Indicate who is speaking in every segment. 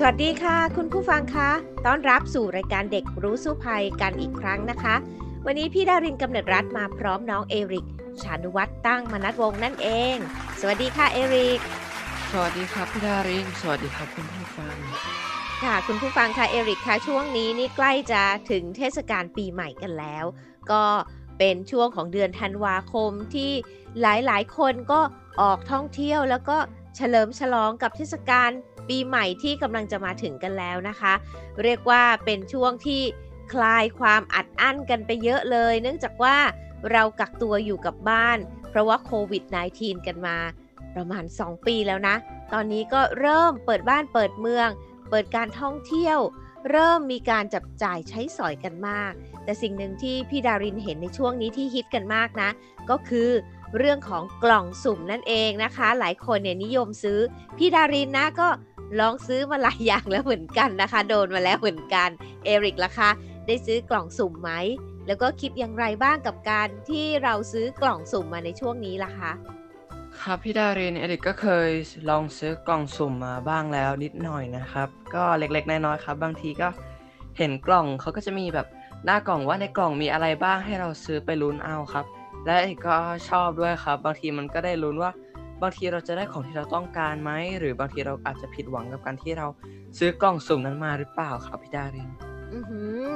Speaker 1: สวัสดีค่ะ คุณผู้ฟังคะต้อนรับสู่รายการเด็กรู้สู้ภัยกันอีกครั้งนะคะ วันนี้พี่ดารินกำเนิดรัฐมาพร้อมน้องเอริก ชานุวัตรตั้งมนัดวงศ์นั่นเอง สวัสดีค่ะเอริก
Speaker 2: สวัสดีครับพี่ดาริน สวัสดีครับคุณผู้ฟัง
Speaker 1: ค่ะคุณผู้ฟังค่ะเอริกคะช่วงนี้นี่ใกล้จะถึงเทศกาลปีใหม่กันแล้ว ก็เป็นช่วงของเดือนธันวาคมที่หลายๆ คนก็ออกท่องเที่ยวแล้วก็เฉลิมฉลองกับเทศกาล ปีใหม่ที่กำลังจะมาถึงกันแล้วนะคะ เรียกว่าเป็นช่วงที่คลายความอัดอั้นกันไปเยอะเลย เนื่องจากว่าเรากักตัวอยู่กับบ้าน เพราะว่าโควิด -19 กันมาประมาณ 2 ปีแล้วนะ ตอนนี้ก็เริ่มเปิดบ้านเปิดเมือง เปิดการท่องเที่ยว เริ่มมีการจับจ่ายใช้สอยกันมาก แต่สิ่งหนึ่งที่พี่ดารินเห็นในช่วงนี้ที่ฮิตกันมากนะ ก็คือเรื่องของกล่องสุ่มนั่นเองนะคะ หลายคนเนี่ยนิยมซื้อ พี่ดารินนะก็ ลองซื้อมาหลายอย่างแล้วเหมือนกันนะคะ โดนมาแล้วเหมือนกันเอริกล่ะคะได้ซื้อกล่องสุ่มไหมแล้วก็คิดอย่างไรบ้างกับการที่เราซื้อกล่องสุ่มมาในช่วงนี้ล่ะคะ
Speaker 2: ครับพี่ดารินเอริกก็เคยลองซื้อกล่องสุ่มมาบ้างแล้วนิดหน่อยนะครับ ก็เล็กๆน้อยๆครับ บางทีก็เห็นกล่องเขาก็จะมีแบบหน้ากล่องว่าในกล่องมีอะไรบ้างให้เราซื้อไปลุ้นเอาครับ และเอริกก็ชอบด้วยครับ บางทีมันก็ได้ลุ้นว่า บางทีเราจะได้ของที่เราต้องการไหมหรือบางทีเราอาจจะผิดหวังกับการที่เราซื้อกล่องสุ่มนั้นมาหรือเปล่าครับพี่ดาริน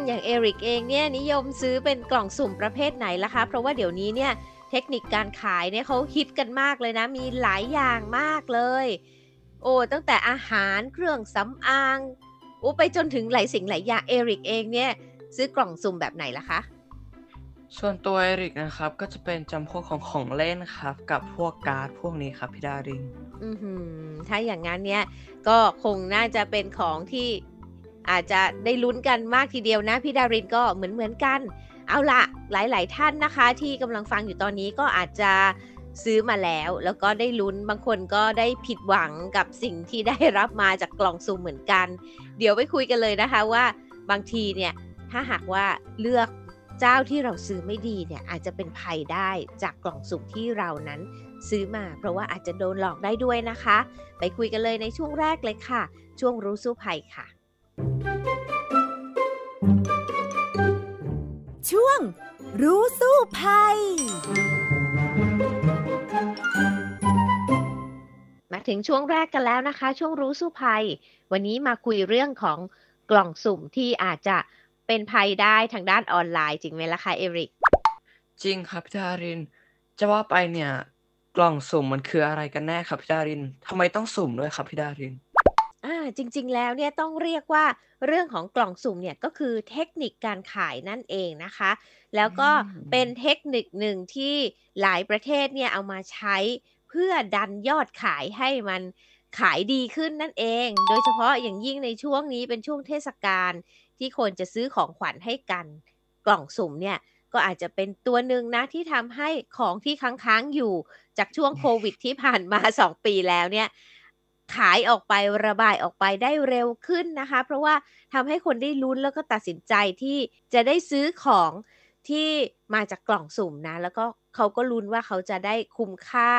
Speaker 1: อย่างเอริกเองเนี่ยนิยมซื้อเป็นกล่องสุ่มประเภทไหนล่ะคะ เพราะว่าเดี๋ยวนี้เนี่ยเทคนิคการขายเนี่ยเขาฮิตกันมากเลยนะ มีหลายอย่างมากเลย โอ้ตั้งแต่อาหารเครื่องสำอางโอ้ไปจนถึงหลายสิ่งหลายอย่างเอริกเองเนี่ยซื้อกล่องสุ่มแบบไหนล่ะคะ
Speaker 2: ส่วนตัวเอริกนะครับ ก็จะเป็นจำพวกของของเล่นครับ กับพวกการ์ดพวกนี้ครับพี่ดาริน
Speaker 1: อือหือถ้าอย่างนั้นเนี่ย ก็คงน่าจะเป็นของที่อาจจะได้ลุ้นกันมากทีเดียวนะพี่ดารินก็เหมือนเหมือนกัน เอาละหลาย ๆ ท่านนะคะ ที่กำลังฟังอยู่ตอนนี้ก็อาจจะซื้อมาแล้ว แล้วก็ได้ลุ้นบางคนก็ได้ผิดหวังกับสิ่งที่ได้รับมาจากกล่องซุ่มเหมือนกัน เดี๋ยวไปคุยกันเลยนะคะว่าบางทีเนี่ยถ้าหากว่าเลือก เจ้าที่เราซื้อไม่ดีเนี่ยอาจจะเป็นภัยได้จากกล่องสุ่มที่เรานั้นซื้อมา เพราะว่าอาจจะโดนหลอกได้ด้วยนะคะ ไปคุยกันเลยในช่วงแรกเลยค่ะ ช่วงรู้สู้ภัยค่ะ
Speaker 3: ช่วงรู้สู้ภัย
Speaker 1: มาถึงช่วงแรกกันแล้วนะคะ ช่วงรู้สู้ภัย วันนี้มาคุยเรื่องของกล่องสุ่มที่อาจจะ เป็นภัยได้ทางด้านออนไลน์จริงไหมล่ะคะเอริก
Speaker 2: จริงครับพี่ดาริน จะว่าไปเนี่ย กล่องสุ่มมันคืออะไรกันแน่ครับพี่ดารินทำไมต้องสุ่มด้วยครับพี่ดาริน
Speaker 1: อ่าจริงๆ แล้วเนี่ยต้องเรียกว่าเรื่องของกล่องสุ่มเนี่ยก็คือเทคนิคการขายนั่นเองนะคะ แล้วก็
Speaker 2: อืม
Speaker 1: เป็นเทคนิคหนึ่งที่หลายประเทศเนี่ยเอามาใช้เพื่อดันยอดขายให้มันขายดีขึ้นนั่นเอง โดยเฉพาะอย่างยิ่งในช่วงนี้เป็นช่วงเทศกาล ที่คนจะซื้อของขวัญให้กัน กล่องสุ่มเนี่ยก็อาจจะเป็นตัวหนึ่งนะที่ทำให้ของที่ค้างๆอยู่จากช่วงโควิดที่ผ่านมา 2 ปีแล้วเนี่ยขายออกไประบายออกไปได้เร็วขึ้นนะคะ เพราะว่าทำให้คนได้ลุ้นแล้วก็ตัดสินใจที่จะได้ซื้อของที่มาจากกล่องสุ่มนะ แล้วก็เขาก็ลุ้นว่าเขาจะได้คุ้มค่า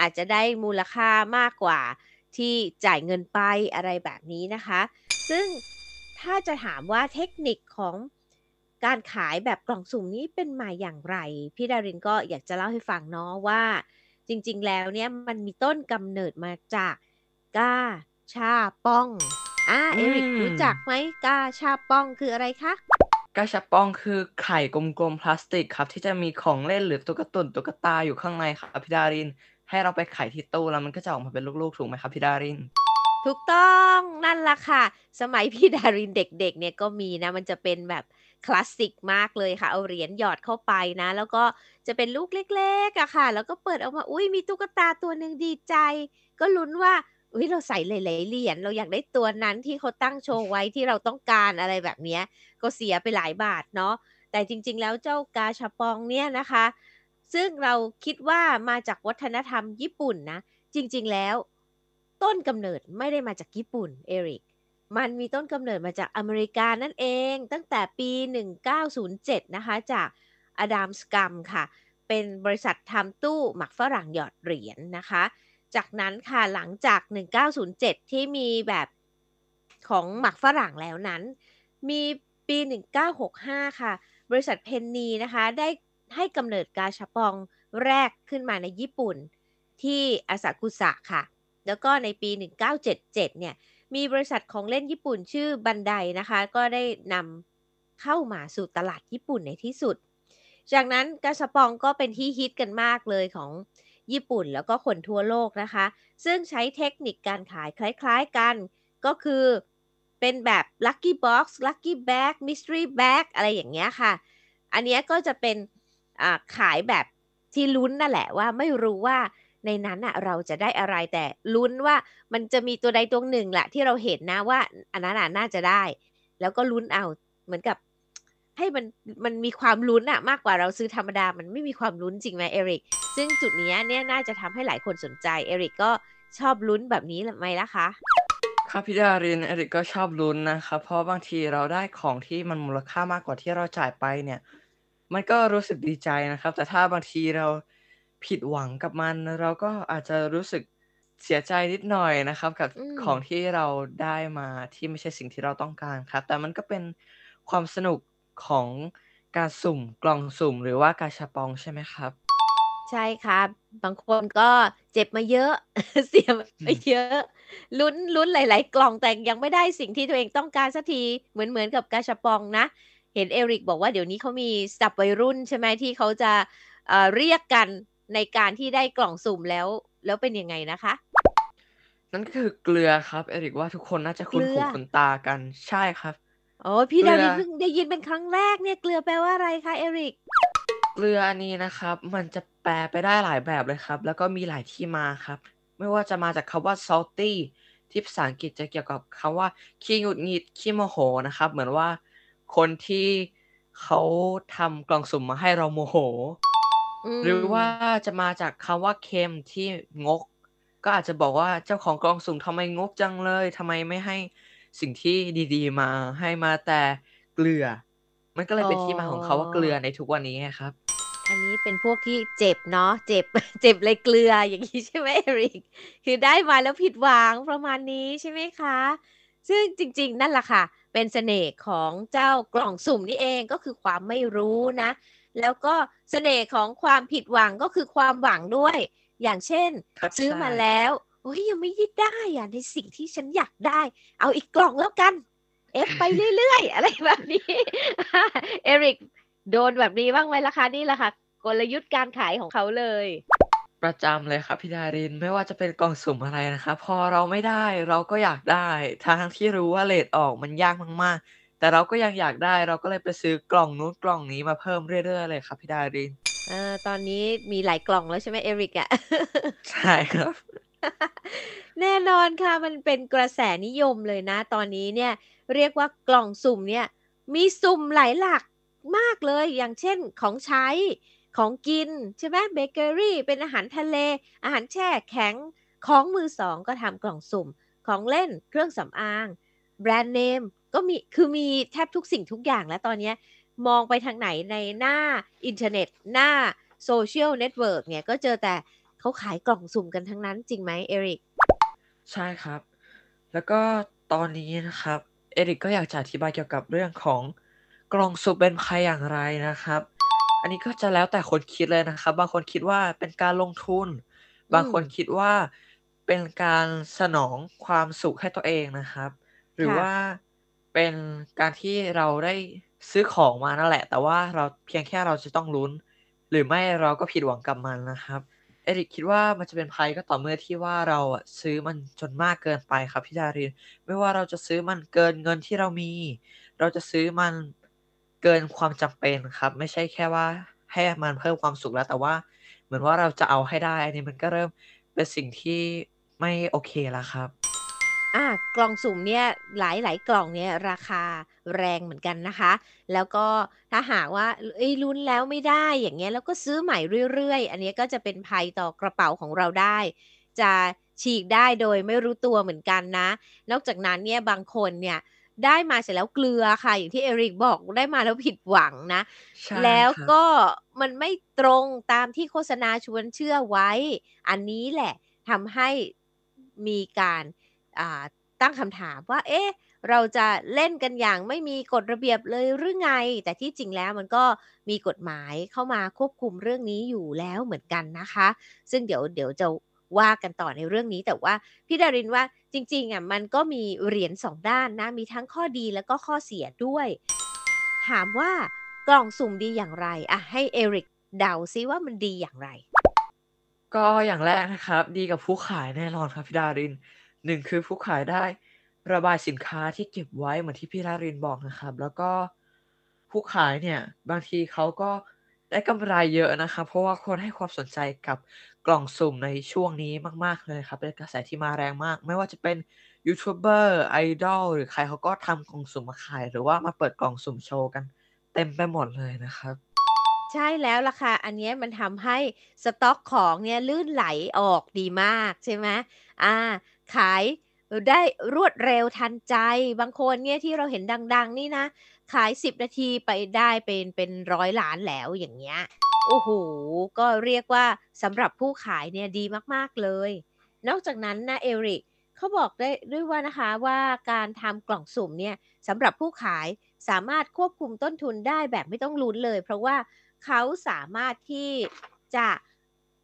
Speaker 1: อาจจะได้มูลค่ามากกว่าที่จ่ายเงินไปอะไรแบบนี้นะคะ ซึ่ง ถ้าจะถามว่าเทคนิคของการขายแบบกล่องสุ่มนี้เป็นมาอย่างไร พี่ดารินก็อยากจะเล่าให้ฟังเนาะว่า จริงๆ แล้วเนี่ยมันมีต้นกำเนิดมาจากกาชาป้องอ่าเอริกรู้จักไหมกาชาป้องคืออะไรคะ
Speaker 2: กาชาปองคือไข่กลมๆพลาสติกครับ ที่จะมีของเล่นหรือตุ๊กตุนตุ๊กตาอยู่ข้างในครับพี่ดาริน ให้เราไปไขที่ตู้แล้วมันก็จะออกมาเป็นลูกๆถูกไหมครับพี่ดาริน
Speaker 1: ถูกต้องนั่นละค่ะ สมัยพี่ดารินเด็กๆเนี่ยก็มีนะ มันจะเป็นแบบคลาสสิกมากเลยค่ะ เอาเหรียญหยอดเข้าไปนะ แล้วก็จะเป็นลูกเล็กๆอะค่ะ แล้วก็เปิดออกมาอุ้ยมีตุ๊กตาตัวหนึ่งดีใจ ก็ลุ้นว่าอุ๊ยเราใส่หลายๆเหรียญเราอยากได้ตัวนั้นที่เขาตั้งโชว์ไว้ที่เราต้องการอะไรแบบนี้ก็เสียไปหลายบาทเนาะแต่จริง ๆ แล้วเจ้ากาชาปองเนี่ยนะคะ ซึ่งเราคิดว่ามาจากวัฒนธรรมญี่ปุ่นนะ จริง ๆ แล้ว ต้นกำเนิดไม่ได้มาจากญี่ปุ่น Eric มันมีต้นกำเนิดมาจากอเมริกานั่นเอง ตั้งแต่ปี 1907 นะคะ จาก Adams Gum ค่ะ เป็นบริษัททำตู้หมักฝรั่งหยอดเหรียญนะคะ จากนั้นค่ะหลังจาก 1907 ที่มีแบบของหมักฝรั่งแล้วนั้น มีปี 1965 ค่ะ บริษัท Penny นะคะ ได้ให้กำเนิดกาชาปองแรกขึ้นมาในญี่ปุ่นที่อาซากุสะค่ะ แล้วก็ในปี 1977 เนี่ย มีบริษัทของเล่นญี่ปุ่นชื่อบันไดนะคะ ก็ได้นำเข้ามาสู่ตลาดญี่ปุ่นในที่สุด จากนั้นกาชาปองก็เป็นที่ฮิตกันมากเลยของญี่ปุ่นแล้วก็คนทั่วโลกนะคะ ซึ่งใช้เทคนิคการขายคล้ายๆกัน ก็คือเป็นแบบ Lucky Box Lucky Bag Mystery Bag อะไรอย่างเงี้ยค่ะ อันเนี้ยก็จะเป็นขายแบบที่ลุ้นนั่นแหละว่าไม่รู้ว่า ในนั้นน่ะเราจะได้อะไรแต่ลุ้นว่ามันจะมีตัวใดตัวหนึ่งแหละที่เราเห็นนะว่าอันนั้นน่าจะได้ แล้วก็ลุ้นเอาเหมือนกับ ให้มันมันมีความลุ้นน่ะมากกว่าเราซื้อธรรมดา มันไม่มีความลุ้นจริงไหม Eric ซึ่งจุดนี้เนี่ยน่าจะทำให้หลายคนสนใจ Eric ก็ชอบลุ้นแบบนี้ไหมล่ะคะ?
Speaker 2: ครับพี่ดาริน Eric ก็ชอบลุ้นนะครับเพราะบางทีเราได้ของที่มันมูลค่ามากกว่าที่เราจ่ายไปเนี่ย มันก็รู้สึกดีใจนะครับ แต่ถ้าบางทีเรา ผิดหวังกับมัน เราก็อาจจะรู้สึกเสียใจนิดหน่อยนะครับ กับ
Speaker 1: อืม
Speaker 2: ของที่เราได้มาที่ไม่ใช่สิ่งที่เราต้องการครับ แต่มันก็เป็นความสนุกของการสุ่มกล่องสุ่ม หรือว่ากาชาปองใช่ไหมครับ?
Speaker 1: ใช่ครับ บางคนก็เจ็บมาเยอะ เสียมาเยอะ ลุ้น ลุ้นหลาย ๆ กล่อง แต่ยังไม่ได้สิ่งที่ตัวเองต้องการสักที เหมือน เหมือนกับกาชาปองนะ เห็น Eric บอกว่า เดี๋ยวนี้เขามีศัพท์วัยรุ่น ใช่ไหม ที่เขาจะ เอ่อ เรียกกัน ในการที่ได้กล่องสุ่มแล้ว แล้วเป็นยังไงนะคะ?
Speaker 2: นั่นก็คือเกลือครับ Eric ว่าทุกคนน่าจะ
Speaker 1: เก
Speaker 2: คุ้น
Speaker 1: ลื
Speaker 2: หู
Speaker 1: อ
Speaker 2: คุ้นตากันใช่ครับ
Speaker 1: อ๋อพี่
Speaker 2: เกล
Speaker 1: ดาื
Speaker 2: อ
Speaker 1: รินเพิ่งได้ยินเป็นครั้งแรกเนี่ยเกลือแปลว่าอะไรคะ Eric?
Speaker 2: เกลืออันนี้นะครับ มันจะแปลไปได้หลายแบบเลยครับ แล้วก็มีหลายที่มาครับ ไม่ว่าจะมาจากคำว่า salty ที่ภาษาอังกฤษจะเกี่ยวกับคำว่าขี้หงุดหงิดขี้โมโหนะครับ เหมือนว่าคนที่เขาทำกล่องสุ่มมาให้เราโมโห
Speaker 1: อื
Speaker 2: หรือว่า
Speaker 1: ม
Speaker 2: จะมาจากคำว่าเค็มที่งก ก็อาจจะบอกว่าเจ้าของกล่องสุ่มทำไมงกจังเลยทำไมไม่ให้สิ่งที่ดี ๆ มาให้มาแต่เกลือ มันก็เล
Speaker 1: อ๋
Speaker 2: ยเป็นที่มาของคำว่าเกลือ
Speaker 1: อ
Speaker 2: ในทุกวันนี้ไงครับ
Speaker 1: อันนี้เป็นพวกที่เจ็บเนาะเจ็บ เจ็บเลยเกลืออย่างงี้ใช่ไหม Eric? คือได้มาแล้วผิดหวังประมาณนี้ใช่ไหมคะ?ซึ่งจริง ๆ นั่นแหละค่ะ เป็นเสน่ห์ของเจ้ากล่องสุ่มนี่เองก็คือความไม่รู้นะ แล้วก็เสน่ห์ของความผิดหวังก็คือความหวังด้วย อย่างเช่น
Speaker 2: ครับ
Speaker 1: ซื้อ
Speaker 2: ใช่
Speaker 1: มาแล้วโอ๊ยยังไม่ยิได้อะในสิ่งที่ฉันอยากได้ เอาอีกกล่องแล้วกัน F ไปเรื่อยๆ อะไรแบบนี้ Eric โดนแบบนี้บ้างไหมล่ะคะ?นี่แหละค่ะกลยุทธ์การขายของเขาเลย
Speaker 2: ประจำเลยครับพี่ดารินไม่ว่าจะเป็นกล่องสุ่มอะไรนะครับพอเราไม่ได้เราก็อยากได้ทั้งๆที่รู้ว่าเรตออกมันยากมากๆ แต่เราก็ยังอยากได้เราก็เลยไปซื้อกล่องนู้นกล่องนี้มาเพิ่มเรื่อยๆเลยครับพี่ดาริน
Speaker 1: เออตอนนี้มีหลายกล่องแล้วใช่ไหม Eric อะ?
Speaker 2: ใช่ครับ
Speaker 1: แน่นอนค่ะมันเป็นกระแสนิยมเลยนะ ตอนนี้เนี่ยเรียกว่ากล่องสุ่มเนี่ยมีสุ่มหลายหลากมากเลยอย่างเช่นของใช้ของกินใช่ไหมเบเกอรีเป็นอาหารทะเล อาหารแช่แข็งของมือสองก็ทำกล่องสุ่ม ของเล่นเครื่องสำอาง แบรนด์เนม ก็มีคือมีแทบทุกสิ่งทุกอย่างแล้วตอนเนี้ยมองไปทางไหนในหน้าอินเทอร์เน็ต หน้า Social Network เนี่ยก็เจอแต่เขาขายกล่องสุ่มกันทั้งนั้นจริงไหม Eric?
Speaker 2: ใช่ครับ แล้วก็ตอนนี้นะครับ Eric ก็อยากจะอธิบายเกี่ยวกับเรื่องของกล่องสุ่มเป็นภัยอย่างไรนะครับ อันนี้ก็จะแล้วแต่คนคิดเลยนะครับ บางคนคิดว่าเป็นการลงทุน
Speaker 1: อื
Speaker 2: บางคน
Speaker 1: ม
Speaker 2: คิดว่าเป็นการสนองความสุขให้ตัวเองนะครับ หรื
Speaker 1: ค
Speaker 2: อ่ว่าะ เป็นการที่เราได้ซื้อของมานั่นแหละ แต่ว่าเราเพียงแค่เราจะต้องลุ้น หรือไม่เราก็ผิดหวังกับมันนะครับ Eric คิดว่ามันจะเป็นภัยก็ต่อเมื่อที่ว่าเราซื้อมันจนมากเกินไปครับพี่ดาริน ไม่ว่าเราจะซื้อมันเกินเงินที่เรามี เราจะซื้อมันเกินความจำเป็นครับ ไม่ใช่แค่ว่าให้มันเพิ่มความสุขแล้วแต่ว่า เหมือนว่าเราจะเอาให้ได้อันนี้มันก็เริ่มเป็นสิ่งที่ไม่โอเคแล้วครับ
Speaker 1: อ่ากล่องสุ่มเนี่ยหลายๆกล่องเนี่ยราคาแรงเหมือนกันนะคะ แล้วก็ถ้าหากว่าเอ้ยลุ้นแล้วไม่ได้อย่างเงี้ยแล้วก็ซื้อใหม่เรื่อยๆ อันนี้ก็จะเป็นภัยต่อกระเป๋าของเราได้ จะฉีกได้โดยไม่รู้ตัวเหมือนกันนะ นอกจากนั้นเนี่ยบางคนเนี่ยได้มาเสร็จแล้วเกลือค่ะ อย่างที่เอริกบอกได้มาแล้วผิดหวังนะ
Speaker 2: ใช่
Speaker 1: แล้ว
Speaker 2: ครับ
Speaker 1: ก็มันไม่ตรงตามที่โฆษณาชวนเชื่อไว้ อันนี้แหละทำให้มีการอ่า ตั้งคำถามว่า เอ๊ะเราจะเล่นกันอย่างไม่มีกฎระเบียบเลยหรือไง แต่ที่จริงแล้วมันก็มีกฎหมายเข้ามาควบคุมเรื่องนี้อยู่แล้วเหมือนกันนะคะ ซึ่งเดี๋ยวเดี๋ยวจะว่ากันต่อในเรื่องนี้แต่ว่าพี่ดารินว่าจริงๆอะมันก็มีเหรียญสองด้านนะ มีทั้งข้อดีแล้วก็ข้อเสียด้วย ถามว่ากล่องสุ่มดีอย่างไรอะให้เอริกเดาซิว่ามันดีอย่างไร
Speaker 2: ก็อย่างแรกนะครับ ดีกับผู้ขายแน่นอนครับพี่ดาริน หนึ่งคือผู้ขายได้ระบายสินค้าที่เก็บไว้เหมือนที่พี่ดารินบอกนะครับ แล้วก็ผู้ขายเนี่ยบางทีเขาก็ได้กำไรเยอะนะครับ เพราะว่าคนให้ความสนใจกับกล่องสุ่มในช่วงนี้มาก ๆ เลยครับ เป็นกระแสที่มาแรงมาก ไม่ว่าจะเป็นยูทูบเบอร์ไอดอลหรือใครเขาก็ทำกล่องสุ่มมาขาย หรือว่ามาเปิดกล่องสุ่มโชว์กัน เต็มไปหมดเลยนะครับ
Speaker 1: ใช่แล้วล่ะค่ะ อันเนี้ยมันทำให้สต็อกของเนี่ยลื่นไหลออกดีมากใช่ไหมอ่า ขายได้รวดเร็วทันใจ บางคนเนี่ยที่เราเห็นดัง ๆ นี่นะ ขาย 10 นาทีไปได้เป็นเป็นร้อยล้านแล้วอย่างเงี้ย โอ้โห ก็เรียกว่าสำหรับผู้ขายเนี่ยดีมากๆเลย นอกจากนั้นนะเอริกเขาบอกได้ด้วยว่านะคะว่าการทำกล่องสุ่มเนี่ยสำหรับผู้ขายสามารถควบคุมต้นทุนได้แบบไม่ต้องลุ้นเลย เพราะว่า เขาสามารถที่จะ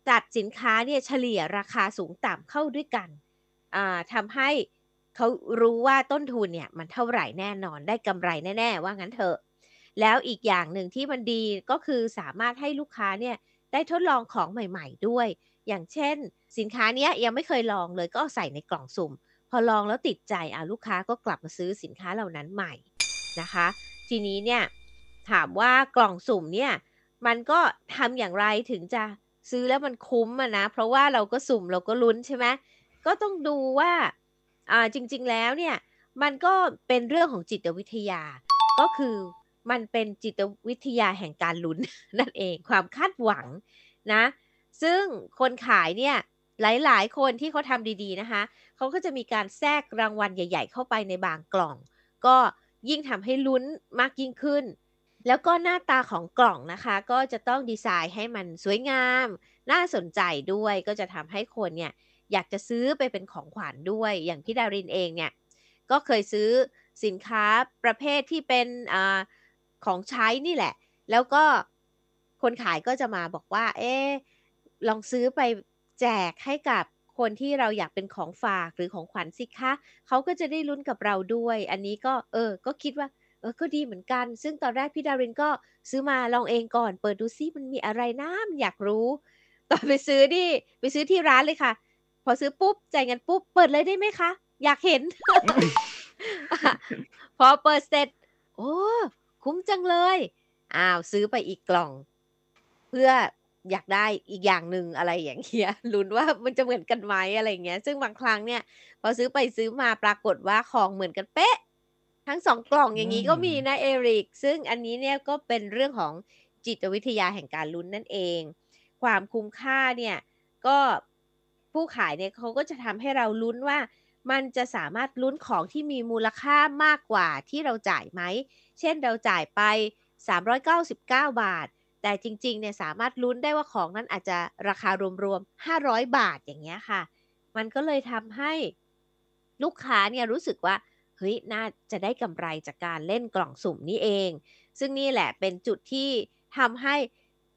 Speaker 1: จัดสินค้าเนี่ยเฉลี่ยราคาสูงต่ำเข้าด้วยกันอ่าทำให้เขารู้ว่าต้นทุนเนี่ยมันเท่าไหร่แน่นอนได้กำไรแน่ๆว่างั้นเถอะ แล้วอีกอย่างหนึ่งที่มันดีก็คือสามารถให้ลูกค้าเนี่ยได้ทดลองของใหม่ ๆด้วย อย่างเช่น สินค้าเนี้ยยังไม่เคยลองเลยก็ใส่ในกล่องสุ่ม พอลองแล้วติดใจอะลูกค้าก็กลับมาซื้อสินค้าเหล่านั้นใหม่นะคะ ทีนี้เนี่ยถามว่ากล่องสุ่มเนี่ย มันก็ทำอย่างไรถึงจะซื้อแล้วมันคุ้มอะนะ เพราะว่าเราก็สุ่มเราก็ลุ้นใช่ไหมก็ต้องดูว่าอ่าจริง ๆ แล้วเนี่ย มันก็เป็นเรื่องของจิตวิทยา ก็คือมันเป็นจิตวิทยาแห่งการลุ้นนั่นเองความคาดหวังนะ ซึ่งคนขายเนี่ยหลาย ๆ คนที่เขาทำดีๆนะคะ เขาก็จะมีการแทรกรางวัลใหญ่ ๆ เข้าไปในบางกล่อง ก็ยิ่งทำให้ลุ้นมากยิ่งขึ้น แล้วก็หน้าตาของกล่องนะคะ ก็จะต้องดีไซน์ให้มันสวยงาม น่าสนใจด้วยก็จะทำให้คนเนี่ยอยากจะซื้อไปเป็นของขวัญด้วย อย่างพี่ดารินเองเนี่ยก็เคยซื้อสินค้าประเภทที่เป็นอาของใช้นี่แหละ แล้วก็คนขายก็จะมาบอกว่า เอ๊ะลองซื้อไปแจกให้กับคนที่เราอยากเป็นของฝากหรือของขวัญสิคะเขาก็จะได้ลุ้นกับเราด้วย อันนี้ก็เออ ก็คิดว่า เออก็ดีเหมือนกัน ซึ่งตอนแรกพี่ดารินก็ซื้อมาลองเองก่อน เปิดดูซิมันมีอะไรนะมันอยากรู้ ตอนไปซื้อนี่ไปซื้อที่ร้านเลยค่ะ พอซื้อปุ๊บจ่ายเงินปุ๊บเปิดเลยได้ไหมคะ อยากเห็น พอเปิดเสร็จ โอ้คุ้มจังเลยอ้าวซื้อไปอีกกล่อง เพื่ออยากได้อีกอย่างหนึ่งอะไรอย่างเงี้ยลุ้นว่ามันจะเหมือนกันไหมอะไรอย่างเงี้ย ซึ่งบางครั้งเนี่ย พอซื้อไปซื้อมาปรากฏว่าของเหมือนกันเป๊ะ ทั้ง2กล่องอย่างงี้ก็มีนะเอริก ซึ่งอันนี้เนี่ยก็เป็นเรื่องของจิตวิทยาแห่งการลุ้นนั่นเอง ความคุ้มค่าเนี่ยก็ผู้ขายเนี่ยเขาก็จะทำให้เราลุ้นว่ามันจะสามารถลุ้นของที่มีมูลค่ามากกว่าที่เราจ่ายไหม เช่นเราจ่ายไป 399 บาท แต่จริงๆเนี่ยสามารถลุ้นได้ว่าของนั้นอาจจะราคารวมๆ 500 บาทอย่างเงี้ยค่ะ มันก็เลยทำให้ลูกค้าเนี่ยรู้สึกว่า เฮ้ยน่าจะได้กำไรจากการเล่นกล่องสุ่มนี่เอง ซึ่งนี่แหละเป็นจุดที่ทำให้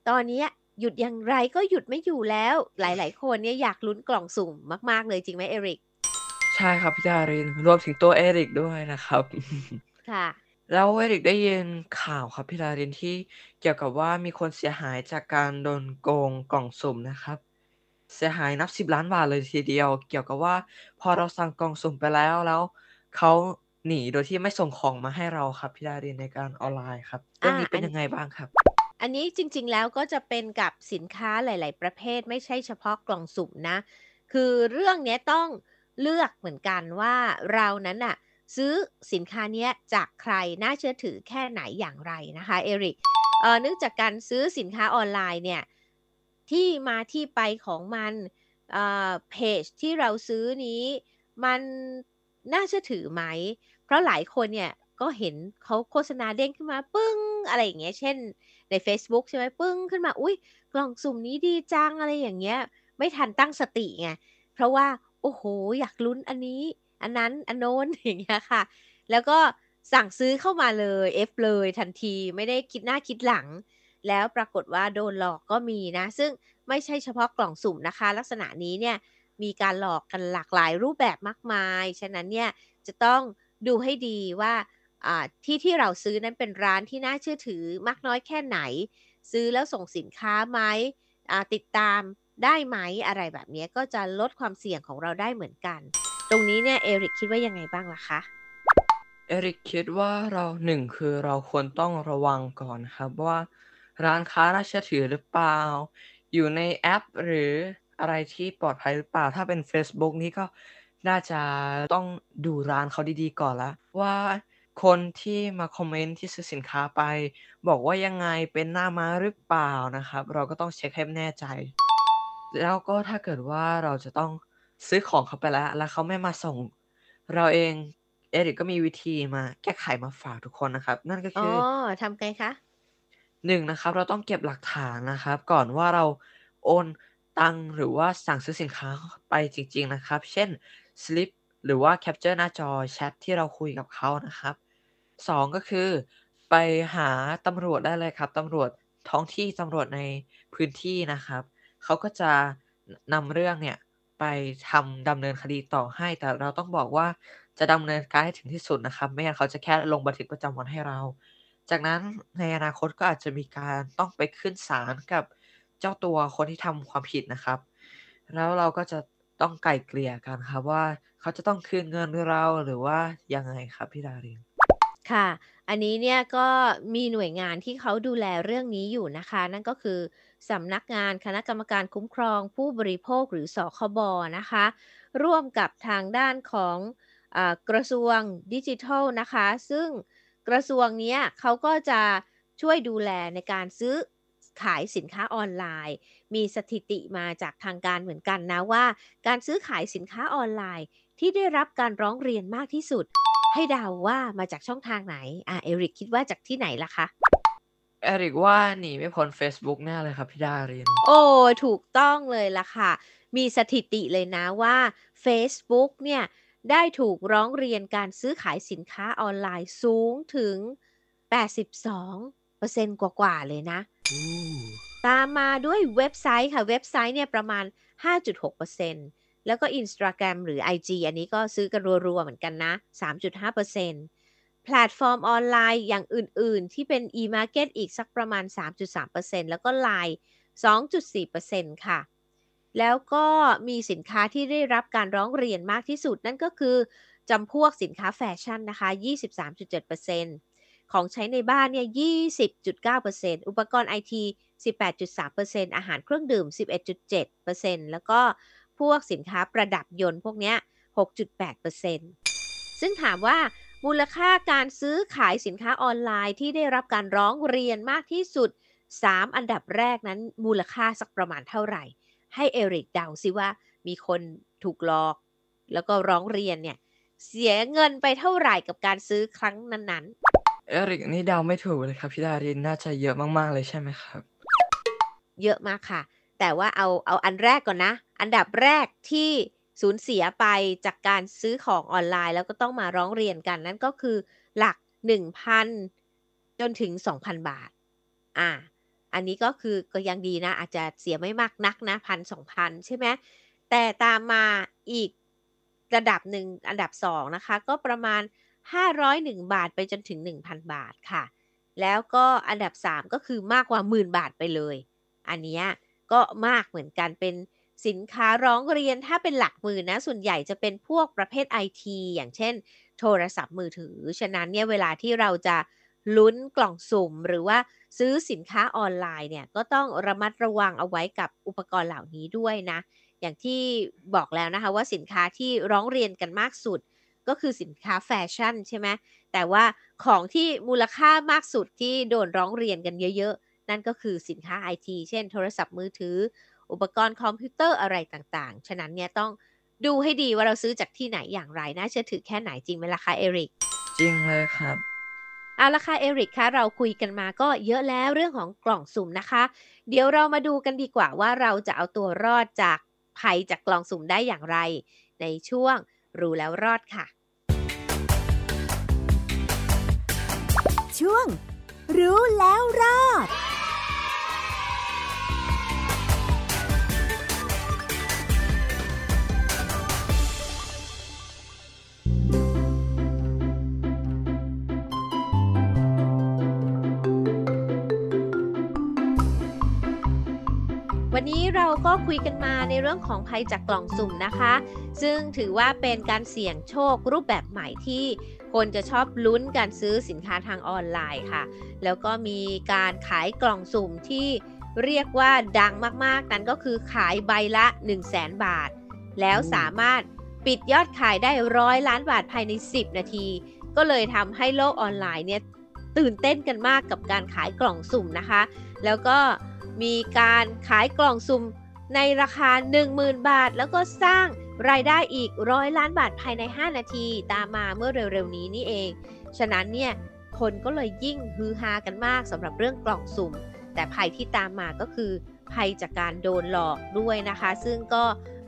Speaker 1: ตอนเนี้ยหยุดอย่างไรก็หยุดไม่อยู่แล้ว หลาย ๆ คนเนี่ยอยากลุ้นกล่องสุ่มมากๆเลยจริงไหมเอริก?
Speaker 2: ใช่ครับพี่ดารินรวมถึงตัวเอริกด้วยนะครับ
Speaker 1: ค่ะ
Speaker 2: แล้วเอริกได้ยินข่าวครับพี่ดารินที่เกี่ยวกับว่ามีคนเสียหายจากการโดนโกงกล่องสุ่มนะครับเสียหายนับ10ล้านบาทเลยทีเดียว เกี่ยวกับว่าพอเราสั่งกล่องสุ่มไปแล้วแล้ว เขาหนีโดยที่ไม่ส่งของมาให้เราครับพี่ดารินในการออนไลน์ครับเรื่
Speaker 1: อา
Speaker 2: องนี้เป็
Speaker 1: อั
Speaker 2: น
Speaker 1: น
Speaker 2: ยังไงบ้างครับ?
Speaker 1: อันนี้จริงๆแล้วก็จะเป็นกับสินค้าหลาย ๆ ประเภทไม่ใช่เฉพาะกล่องสุ่มนะ คือเรื่องเนี้ยต้องเลือกเหมือนกันว่าเรานั้นน่ะซื้อสินค้าเนี้ยจากใครน่าเชื่อถือแค่ไหนอย่างไรนะคะเอริกเอ่อเนื่องจากการซื้อสินค้าออนไลน์เนี่ยที่มาที่ไปของมันเอ่อเพจที่เราซื้อนี้มัน น่าเชื่อถือไหม เพราะหลายคนเนี่ยก็เห็นเขาโฆษณาเด้งขึ้นมาปึ้งอะไรอย่างเงี้ย เช่นใน Facebook ใช่ไหมปึ้งขึ้นมาอุ้ยกล่องสุ่มนี้ดีจังอะไรอย่างเงี้ย ไม่ทันตั้งสติไงเพราะว่าโอ้โห อยากลุ้นอันนี้ อันนั้นอันโน้นอย่างเงี้ยค่ะ แล้วก็สั่งซื้อเข้ามาเลย F เลยทันทีไม่ได้คิดหน้าคิดหลัง แล้วปรากฏว่าโดนหลอกก็มีนะ ซึ่งไม่ใช่เฉพาะกล่องสุ่มนะคะ ลักษณะนี้เนี่ย มีการหลอกกันหลากหลายรูปแบบมากมาย ฉะนั้นเนี่ยจะต้องดูให้ดีว่าที่ที่เราซื้อนั้นเป็นร้านที่น่าเชื่อถือมากน้อยแค่ไหน ซื้อแล้วส่งสินค้าไหมติดตามได้ไหมอะไรแบบนี้ก็จะลดความเสี่ยงของเราได้เหมือนกัน ตรงนี้เนี่ยเอริกคิดว่ายังไงบ้างล่ะคะ
Speaker 2: เอริกคิดว่าเราหนึ่งคือเราควรต้องระวังก่อนครับว่า ร้านค้าน่าเชื่อถือหรือเปล่า อยู่ในแอปหรือ อะไรที่ปลอดภัยหรือเปล่า ถ้าเป็น Facebook นี่ก็น่าจะต้องดูร้านเขาดีๆก่อนแล้วว่าคนที่มาคอมเมนต์ที่ซื้อสินค้าไป บอกว่ายังไงเป็นหน้าม้าหรือเปล่านะครับ เราก็ต้องเช็คให้แน่ใจ แล้วก็ถ้าเกิดว่าเราจะต้องซื้อของเขาไปแล้ว แล้วเขาไม่มาส่ง เราเองเอริกก็มีวิธีมาแก้ไขมาฝากทุกคนนะครับ นั่นก็
Speaker 1: อ๋
Speaker 2: คืออ
Speaker 1: ทำไงคะ
Speaker 2: หนึ่งนะครับ เราต้องเก็บหลักฐานนะครับ ก่อนว่าเราโอน ตังหรือว่าสั่งซื้อสินค้าไปจริงๆนะครับ เช่นสลิปหรือว่าแคปเจอร์หน้าจอแชทที่เราคุยกับเขานะครับสองก็คือ ไปหาตำรวจได้เลยครับตำรวจท้องที่ตำรวจในพื้นที่นะครับ เขาก็จะนำเรื่องเนี่ยไปทำดำเนินคดีต่อให้ แต่เราต้องบอกว่าจะดำเนินการให้ถึงที่สุดนะครับ ไม่งั้นเขาจะแค่ลงบันทึกประจำวันให้เรา จากนั้นในอนาคตก็อาจจะมีการต้องไปขึ้นศาลกับ เจ้าตัวคนที่ทำความผิดนะครับ แล้วเราก็จะต้องไกล่เกลี่ยกันครับว่าเขาจะต้องคืนเงินเราหรือว่ายังไงครับพี่ดาริน
Speaker 1: ค่ะ อันนี้เนี่ยก็มีหน่วยงานที่เขาดูแลเรื่องนี้อยู่นะคะ นั่นก็คือสำนักงานคณะกรรมการคุ้มครองผู้บริโภคหรือสคบนะคะ ร่วมกับทางด้านของอกระทรวงดิจิทัลนะคะ ซึ่งกระทรวงนี้เขาก็จะช่วยดูแลในการซื้อ ขายสินค้าออนไลน์ มีสถิติมาจากทางการเหมือนกันนะว่า การซื้อขายสินค้าออนไลน์ ที่ได้รับการร้องเรียนมากที่สุด ให้เดาว่ามาจากช่องทางไหนอะเอริกคิดว่าจากที่ไหนล่ะคะ
Speaker 2: เอริกว่าหนีไม่พ้น Facebook แน่เลยครับพี่ดาริน
Speaker 1: โอ้ถูกต้องเลยล่ะค่ะ มีสถิติเลยนะว่า Facebook เนี่ยได้ถูกร้องเรียนการซื้อขายสินค้าออนไลน์สูงถึง 82%กว่าๆเลยนะ ตามมาด้วยเว็บไซต์ค่ะ เว็บไซต์เนี่ยประมาณ 5.6%แล้วก็ Instagram หรือ IG อันนี้ก็ซื้อกันรัวๆเหมือนกันนะ 3.5%แพลตฟอร์มออนไลน์อย่างอื่นๆ ที่เป็น e-market อีกสักประมาณ 3.3%แล้วก็ Line 2.4%ค่ะ แล้วก็มีสินค้าที่ได้รับการร้องเรียนมากที่สุดนั่นก็คือจำพวกสินค้าแฟชั่นนะคะ 23.7% ของใช้ในบ้านเนี่ย 20.9%อุปกรณ์ไอที 18.3%อาหารเครื่องดื่ม 11.7%แล้วก็พวกสินค้าประดับยนต์พวกเนี้ย6.8%ซึ่งถามว่ามูลค่าการซื้อขายสินค้าออนไลน์ที่ได้รับการร้องเรียนมากที่สุด 3 อันดับแรกนั้นมูลค่าสักประมาณเท่าไหร่ ให้เอริกเดาซิว่ามีคนถูกหลอก แล้วก็ร้องเรียนเนี่ย เสียเงินไปเท่าไหร่กับการซื้อครั้งนั้นๆ
Speaker 2: เอริกนี่เดาไม่ถูกเลยครับพี่ดารินน่าจะเยอะมากๆเลยใช่ไหมครับ
Speaker 1: เยอะมากค่ะ แต่ว่าเอาเอาอันแรกก่อนนะ อันดับแรกที่สูญเสียไปจากการซื้อของออนไลน์แล้วก็ต้องมาร้องเรียนกัน นั่นก็คือหลัก 1,000 จนถึง 2,000 บาท อ่า อันนี้ก็คือก็ยังดีนะ อาจจะเสียไม่มากนักนะพันสองพันใช่ไหมแต่ตามมาอีกระดับหนึ่งอันดับสองนะคะ ก็ประมาณ 501 บาทไปจนถึง 1,000 บาทค่ะ แล้วก็อันดับ 3 ก็คือมากกว่าหมื่นบาทไปเลย อันนี้ก็มากเหมือนกันเป็นสินค้าร้องเรียนถ้าเป็นหลักหมื่นนะ ส่วนใหญ่จะเป็นพวกประเภทไอทีอย่างเช่น โทรศัพท์มือถือ ฉะนั้นเนี่ยเวลาที่เราจะลุ้นกล่องสุ่ม หรือว่าซื้อสินค้าออนไลน์เนี่ยก็ต้องระมัดระวังเอาไว้กับอุปกรณ์เหล่านี้ด้วยนะ อย่างที่บอกแล้วนะคะว่าสินค้าที่ร้องเรียนกันมากสุด ก็คือสินค้าแฟชั่นใช่ไหมแต่ว่าของที่มูลค่ามากสุดที่โดนร้องเรียนกันเยอะๆ นั่นก็คือสินค้าไอทีเช่นโทรศัพท์มือถือ อุปกรณ์คอมพิวเตอร์อะไรต่างๆ ฉะนั้นเนี่ยต้องดูให้ดีว่าเราซื้อจากที่ไหนอย่างไรน่าเชื่อถือแค่ไหนจริงไหมล่ะคะเอริก
Speaker 2: จริงเลยครับ
Speaker 1: เอาละค่ะเอริกคะเราคุยกันมาก็เยอะแล้วเรื่องของกล่องสุ่มนะคะ เดี๋ยวเรามาดูกันดีกว่าว่าเราจะเอาตัวรอดจากภัยจากกล่องสุ่มได้อย่างไร ในช่วง รู้แล้วรอดค่ะ
Speaker 3: ช่วง รู้แล้วรอด
Speaker 1: เราก็คุยกันมาในเรื่องของภัยจากกล่องสุ่มนะคะ ซึ่งถือว่าเป็นการเสี่ยงโชครูปแบบใหม่ที่คนจะชอบลุ้นการซื้อสินค้าทางออนไลน์ค่ะ แล้วก็มีการขายกล่องสุ่มที่เรียกว่าดังมากๆ นั่นก็คือขายใบละ 1 0 0 0 0แบาท แล้วสามารถปิดยอดขายได้ร้อยล้านบาทภายใน 10 นาที ก็เลยทำให้โลกออนไลน์เนี่ยตื่นเต้นกันมากกับการขายกล่องสุ่มนะคะ แล้วก็ มีการขายกล่องสุ่มในราคา 10,000 บาท แล้วก็สร้างรายได้อีกร้อยล้านบาทภายใน 5 นาที ตามมาเมื่อเร็วๆนี้นี่เอง ฉะนั้นเนี่ยคนก็เลยยิ่งฮือฮากันมากสำหรับเรื่องกล่องสุ่ม แต่ภัยที่ตามมาก็คือภัยจากการโดนหลอกด้วยนะคะ ซึ่งก็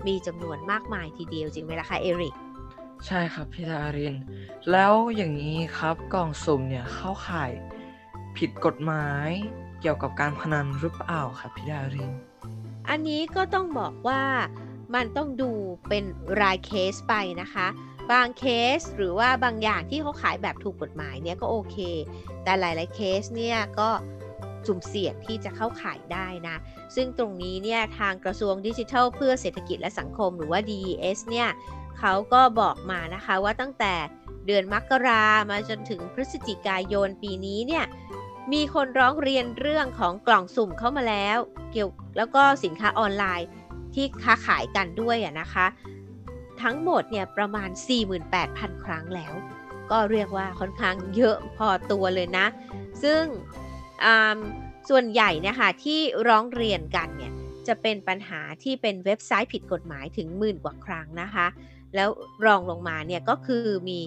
Speaker 1: มีจำนวนมากมายทีเดียวจริงไหมล่ะคะเอริก
Speaker 2: ใช่ครับพี่ดาริน แล้วอย่างนี้ครับกล่องสุ่มเนี่ยเข้าข่ายผิดกฎหมาย เกี่ยวกับการพนันหรือเปล่าครับพี่ดาริน
Speaker 1: อันนี้ก็ต้องบอกว่ามันต้องดูเป็นรายเคสไปนะคะ บางเคสหรือว่าบางอย่างที่เขาขายแบบถูกกฎหมายเนี่ยก็โอเค แต่หลาย ๆ เคสเนี่ยก็สุ่มเสี่ยงที่จะเข้าขายได้นะ ซึ่งตรงนี้เนี่ยทางกระทรวงดิจิทัล เพื่อเศรษฐกิจและสังคมหรือว่า DES เนี่ยเขาก็บอกมานะคะว่าตั้งแต่เดือนมกรามาจนถึงพฤศจิกายนปีนี้เนี่ย มีคนร้องเรียนเรื่องของกล่องสุ่มเข้ามาแล้ว เกี่ยวแล้วก็สินค้าออนไลน์ที่ค้าขายกันด้วยอะนะคะ ทั้งหมดเนี่ยประมาณ 48,000 ครั้งแล้ว ก็เรียกว่าค่อนข้างเยอะพอตัวเลยนะ ซึ่งส่วนใหญ่เนี่ยค่ะที่ร้องเรียนกันเนี่ยจะเป็นปัญหาที่เป็นเว็บไซต์ผิดกฎหมายถึงหมื่นกว่าครั้งนะคะ แล้วรองลงมาเนี่ยก็คือมี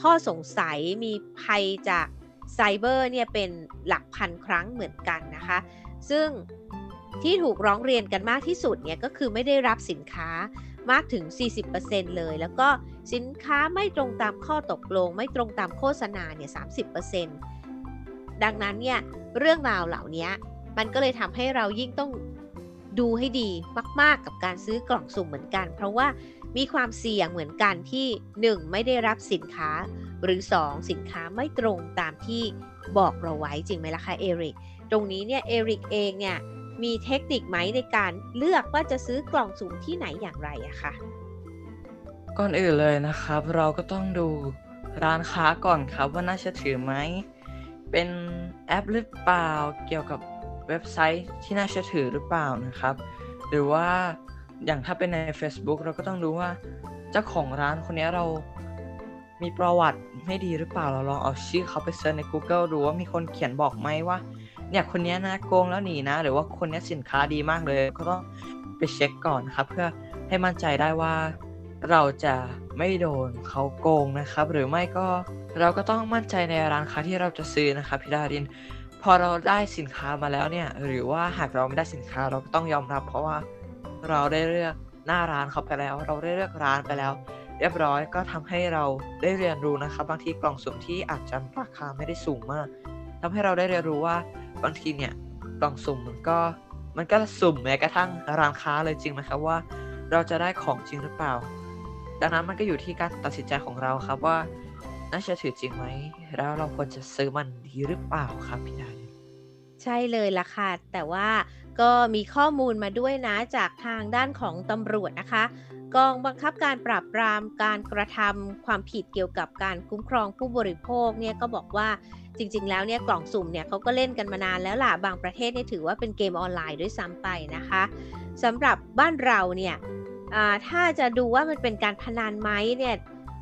Speaker 1: ข้อสงสัยมีภัยจาก ไซเบอร์เนี่ยเป็นหลักพันครั้งเหมือนกันนะคะ ซึ่งที่ถูกร้องเรียนกันมากที่สุดเนี่ยก็คือไม่ได้รับสินค้ามากถึง 40%เลย แล้วก็สินค้าไม่ตรงตามข้อตกลง ไม่ตรงตามโฆษณาเนี่ย 30%ดังนั้นเนี่ยเรื่องราวเหล่านี้มันก็เลยทำให้เรายิ่งต้องดูให้ดีมาก ๆ กับการซื้อกล่องสุ่มเหมือนกัน เพราะว่า มีความเสี่ยงเหมือนกันที่ 1. ไม่ได้รับสินค้า หรือ 2. สินค้าไม่ตรงตามที่บอกเราไว้จริงไหมล่ะคะเอริกตรงนี้เนี่ยเอริกเองเนี่ยมีเทคนิคไหมในการเลือกว่าจะซื้อกล่องสุ่มที่ไหนอย่างไรอะคะ
Speaker 2: ก่อนอื่นเลยนะครับ เราก็ต้องดูร้านค้าก่อนครับว่าน่าเชื่อถือไหม เป็นแอปหรือเปล่าเกี่ยวกับเว็บไซต์ที่น่าเชื่อถือหรือเปล่านะครับ หรือว่า อย่างถ้าเป็นใน Facebook เราก็ต้องดูว่า เจ้าของร้านคนนี้เรามีประวัติไม่ดีหรือเปล่าเราลองเอาชื่อเขาไป search ใน Google ดูว่ามีคนเขียนบอกไหมว่า เนี่ยคนนี้นะโกงแล้วหนีนะ หรือว่าคนนี้สินค้าดีมากเลย ก็ต้องไปเช็คก่อนครับ เพื่อให้มั่นใจได้ว่าเราจะไม่โดนเขาโกงนะครับ หรือไม่ก็เราก็ต้องมั่นใจในร้านค้าที่เราจะซื้อนะครับพี่ดาริน พอเราได้สินค้ามาแล้วเนี่ย หรือว่าหากเราไม่ได้สินค้าเราก็ต้องยอมรับ เพราะว่า เราได้เลือกหน้าร้านเขาไปแล้ว เราได้เลือกร้านไปแล้ว เรียบร้อยก็ทำให้เราได้เรียนรู้นะครับ บางทีกล่องสุ่มที่อาจจะราคาไม่ได้สูงมากทำให้เราได้เรียนรู้ว่าบางทีเนี่ยกล่องสุ่มมันก็มันก็สุ่มแม้กระทั่งร้านค้าเลยจริงนะครับว่า เราจะได้ของจริงหรือเปล่า ดังนั้นมันก็อยู่ที่การตัดสินใจของเราครับว่าน่าจะถือจริงไหมแล้วเราควรจะซื้อมันดีหรือเปล่าครับพี่ดา
Speaker 1: ใช่เลยล่ะค่ะ แต่ว่าก็มีข้อมูลมาด้วยนะจากทางด้านของตำรวจนะคะ กองบังคับการปราบปรามการกระทำความผิดเกี่ยวกับการคุ้มครองผู้บริโภคเนี่ยก็บอกว่าจริง ๆ แล้วเนี่ยกล่องสุ่มเนี่ยเขาก็เล่นกันมานานแล้วล่ะ บางประเทศเนี่ยถือว่าเป็นเกมออนไลน์ด้วยซ้ำไปนะคะสำหรับบ้านเราเนี่ยถ้าจะดูว่ามันเป็นการพนันไหมเนี่ย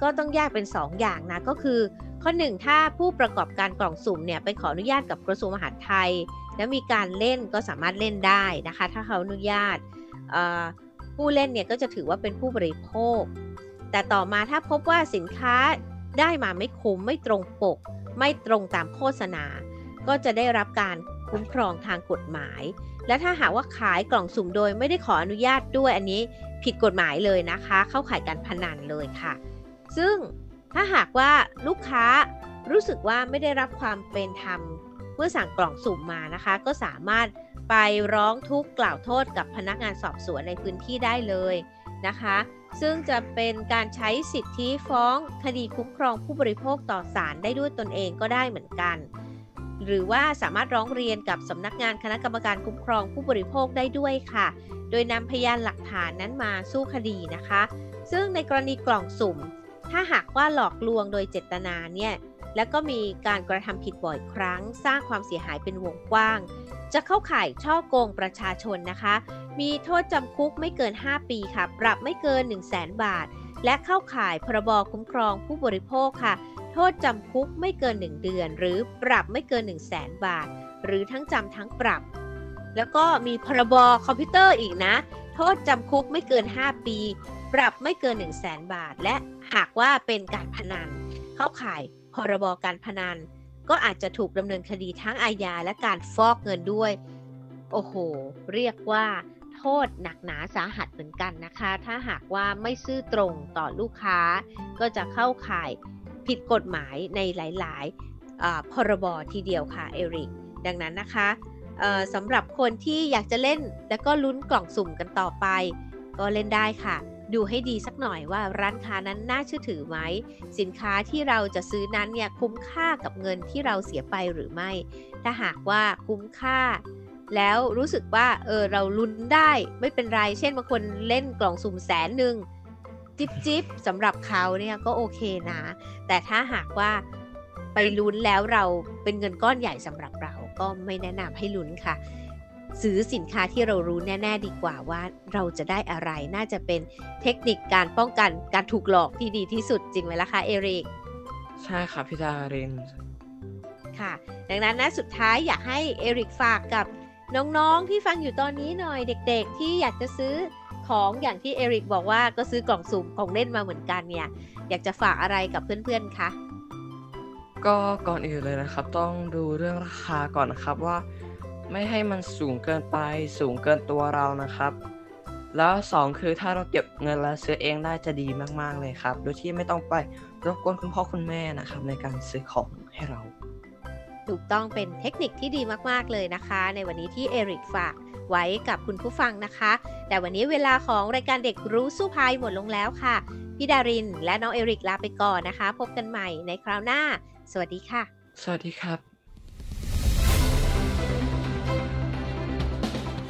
Speaker 1: ก็ต้องแยกเป็น2ออย่างนะก็คือ ข้อ 1 ถ้าผู้ประกอบการกล่องสุ่มเนี่ยไปขออนุญาตกับกระทรวงมหาดไทย แล้วมีการเล่นก็สามารถเล่นได้นะคะ ถ้าเขาอนุญาตผู้เล่นเนี่ยก็จะถือว่าเป็นผู้บริโภค แต่ต่อมาถ้าพบว่าสินค้าได้มาไม่คุ้มไม่ตรงปก ไม่ตรงตามโฆษณา ก็จะได้รับการคุ้มครองทางกฎหมาย และถ้าหากว่าขายกล่องสุ่มโดยไม่ได้ขออนุญาตด้วยอันนี้ผิดกฎหมายเลยนะคะ เข้าข่ายการพนันเลยค่ะ ซึ่ง ถ้าหากว่าลูกค้ารู้สึกว่าไม่ได้รับความเป็นธรรม เมื่อสั่งกล่องสุ่มมานะคะ ก็สามารถไปร้องทุกข์กล่าวโทษกับพนักงานสอบสวนในพื้นที่ได้เลยนะคะ ซึ่งจะเป็นการใช้สิทธิฟ้องคดีคุ้มครองผู้บริโภคต่อศาลได้ด้วยตนเองก็ได้เหมือนกัน หรือว่าสามารถร้องเรียนกับสำนักงานคณะกรรมการคุ้มครองผู้บริโภคได้ด้วยค่ะ โดยนำพยานหลักฐานนั้นมาสู้คดีนะคะ ซึ่งในกรณีกล่องสุ่ม ถ้าหากว่าหลอกลวงโดยเจตนาเนี่ยแล้วก็มีการกระทำผิดบ่อยครั้ง สร้างความเสียหายเป็นวงกว้าง จะเข้าข่ายช่อโกงประชาชนนะคะ มีโทษจำคุกไม่เกิน 5 ปีค่ะ ปรับไม่เกิน 1 0 0 0 0แบาท และเข้าข่ายพรบคุ้มครองผู้บริโภคค่ะ โทษจำคุกไม่เกิน 1 เดือน หรือปรับไม่เกิน 1 0 0 0 0แบาท หรือทั้งจำทั้งปรับ แล้วก็มีพรบคอมพิวเตอร์อีกนะ โทษจำคุกไม่เกิน 5 ปี ปรับไม่เกิน 1 0 0 0 0แบาท และหากว่าเป็นการพนัน เข้าข่ายพรบการพนัน ก็อาจจะถูกดำเนินคดีทั้งอาญาและการฟอกเงินด้วย โอ้โห เรียกว่าโทษหนักหนาสาหัสเหมือนกันนะคะ ถ้าหากว่าไม่ซื่อตรงต่อลูกค้า ก็จะเข้าข่ายผิดกฎหมายในหลาย ๆ พรบทีเดียวค่ะเอริก ดังนั้นนะคะสำหรับคนที่อยากจะเล่นแล้วก็ลุ้นกล่องสุ่มกันต่อไป ก็เล่นได้ค่ะ ดูให้ดีสักหน่อยว่าร้านค้านั้นน่าเชื่อถือไหม สินค้าที่เราจะซื้อนั้นเนี่ยคุ้มค่ากับเงินที่เราเสียไปหรือไม่ ถ้าหากว่าคุ้มค่า แล้วรู้สึกว่าเออเราลุ้นได้ไม่เป็นไร เช่นบางคนเล่นกล่องสุ่มแสนหนึ่งจิบจิบสำหรับเขาเนี่ยก็โอเคนะ แต่ถ้าหากว่าไปลุ้นแล้วเราเป็นเงินก้อนใหญ่สำหรับเราก็ไม่แนะนำให้ลุ้นค่ะ ซื้อสินค้าที่เรารู้แน่ ๆ ดีกว่าว่าเราจะได้อะไรน่าจะเป็นเทคนิคการป้องกันการถูกหลอกที่ดีที่สุดจริงไหมล่ะคะเอริก
Speaker 2: ใช่ค่ะพี่ดาริน
Speaker 1: ค่ะ ดังนั้นนะสุดท้ายอยากให้เอริกฝากกับน้องๆที่ฟังอยู่ตอนนี้หน่อยเด็ก ๆ ที่อยากจะซื้อของอย่างที่เอริกบอกว่าก็ซื้อกล่องสุ่มของเล่นมาเหมือนกันเนี่ย อยากจะฝากอะไรกับเพื่อนๆคะ
Speaker 2: ก็ก่อนอื่นเลยนะครับ ต้องดูเรื่องราคาก่อนนะครับว่า ไม่ให้มันสูงเกินไปสูงเกินตัวเรานะครับ แล้ว2คือถ้าเราเก็บเงินแล้วซื้อเองได้จะดีมากๆเลยครับ โดยที่ไม่ต้องไปรบกวนคุณพ่อคุณแม่นะครับ ในการซื้อของให้เรา
Speaker 1: ถูกต้องเป็นเทคนิคที่ดีมากๆเลยนะคะ ในวันนี้ที่เอริกฝากไว้กับคุณผู้ฟังนะคะ แต่วันนี้เวลาของรายการเด็กรู้สู้ภัยหมดลงแล้วค่ะ พี่ดาริน และน้องเอริกลาไปก่อนนะคะ พบกันใหม่ในคราวหน้า สวัสดีค่ะ
Speaker 2: สวัสดีครับ